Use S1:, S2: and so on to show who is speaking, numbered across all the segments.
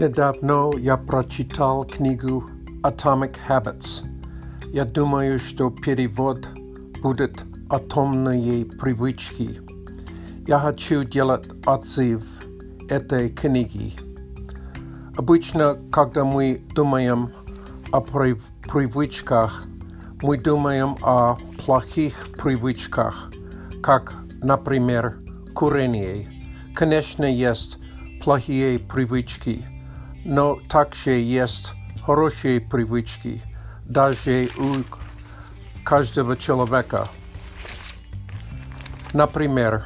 S1: Недавно я прочитал книгу Atomic Habits. Я думаю, что перевод будет «Атомные привычки». Я хочу делать отзыв этой книги. Обычно, когда мы думаем о привычках, мы думаем о плохих привычках, как, например, курение. Конечно, есть плохие привычки, но также есть хорошие привычки, даже у каждого человека. Например,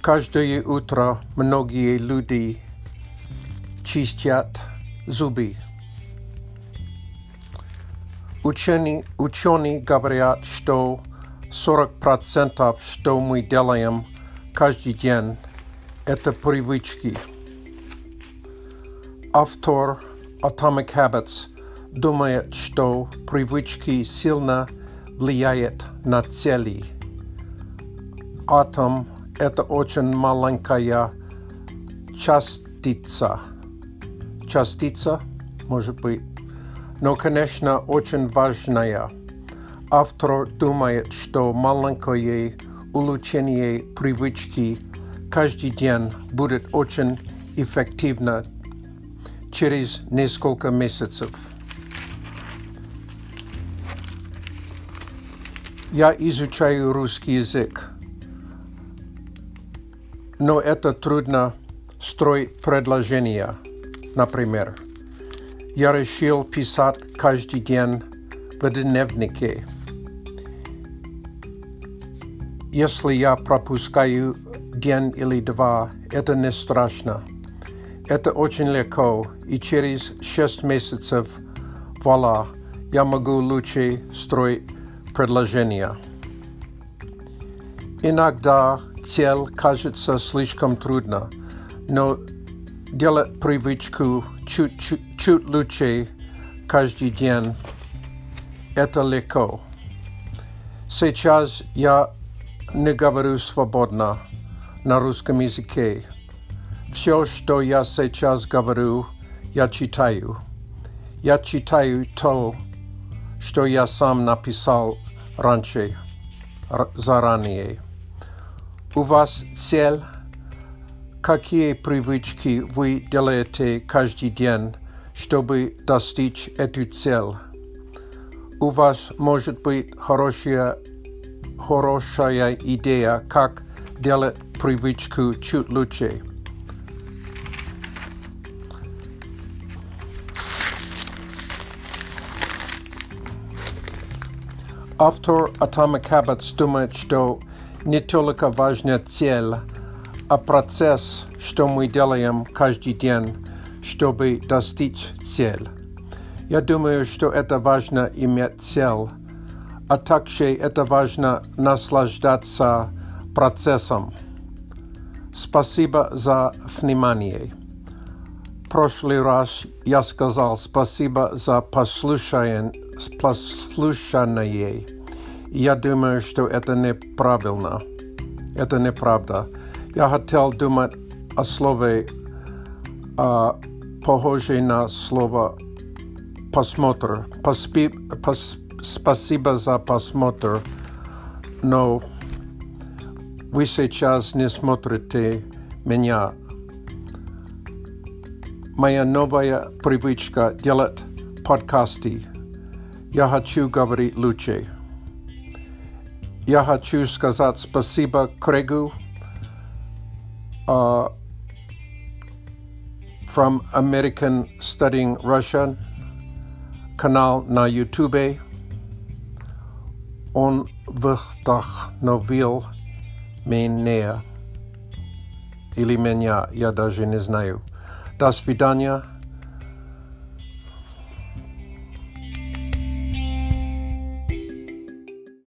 S1: каждое утро многие люди чистят зубы. Ученые, ученые говорят, что 40% что мы делаем каждый день – это привычки. Автор Atomic Habits думает, что привычки сильно влияют на цели. Атом – это очень маленькая частица. Частица, может быть, но, конечно, очень важная. Автор думает, что маленькое улучшение привычки каждый день будет очень эффективно через несколько месяцев. Я изучаю русский язык, но это трудно строить предложения, например. Я решил писать каждый день в дневнике. Если я пропускаю день или два, это не страшно. Это очень легко, и через шесть месяцев, вуаля, я могу лучше строить предложения. Иногда цель кажется слишком трудно, но делать привычку чуть-чуть лучше каждый день – это легко. Сейчас я не говорю свободно на русском языке. Все, что я сейчас говорю, я читаю. Я читаю то, что я сам написал раньше, заранее. У вас цель? Какие привычки вы делаете каждый день, чтобы достичь эту цель? У вас может быть хорошая, хорошая идея, как делать привычку чуть лучше. Автор Atomic Habits думает, что не только важна цель, а процесс, что мы делаем каждый день, чтобы достичь цель. Я думаю, что это важно иметь цель, а также это важно наслаждаться процессом. Спасибо за внимание. В прошлый раз я сказал спасибо за послушание послушание. Я думаю, что это неправильно. Это неправда. Я хотел думать о слове, а, похоже на слово посмотр. Поспи, пос, спасибо за посмотр, но вы сейчас не смотрите меня. Моя новая привычка делать подкасты – я хочу говорить лучше. Я хочу сказать спасибо Крегу uh, from American Studying Russian канал на YouTube. Он вдохновил меня или меня, я даже не знаю. До свидания.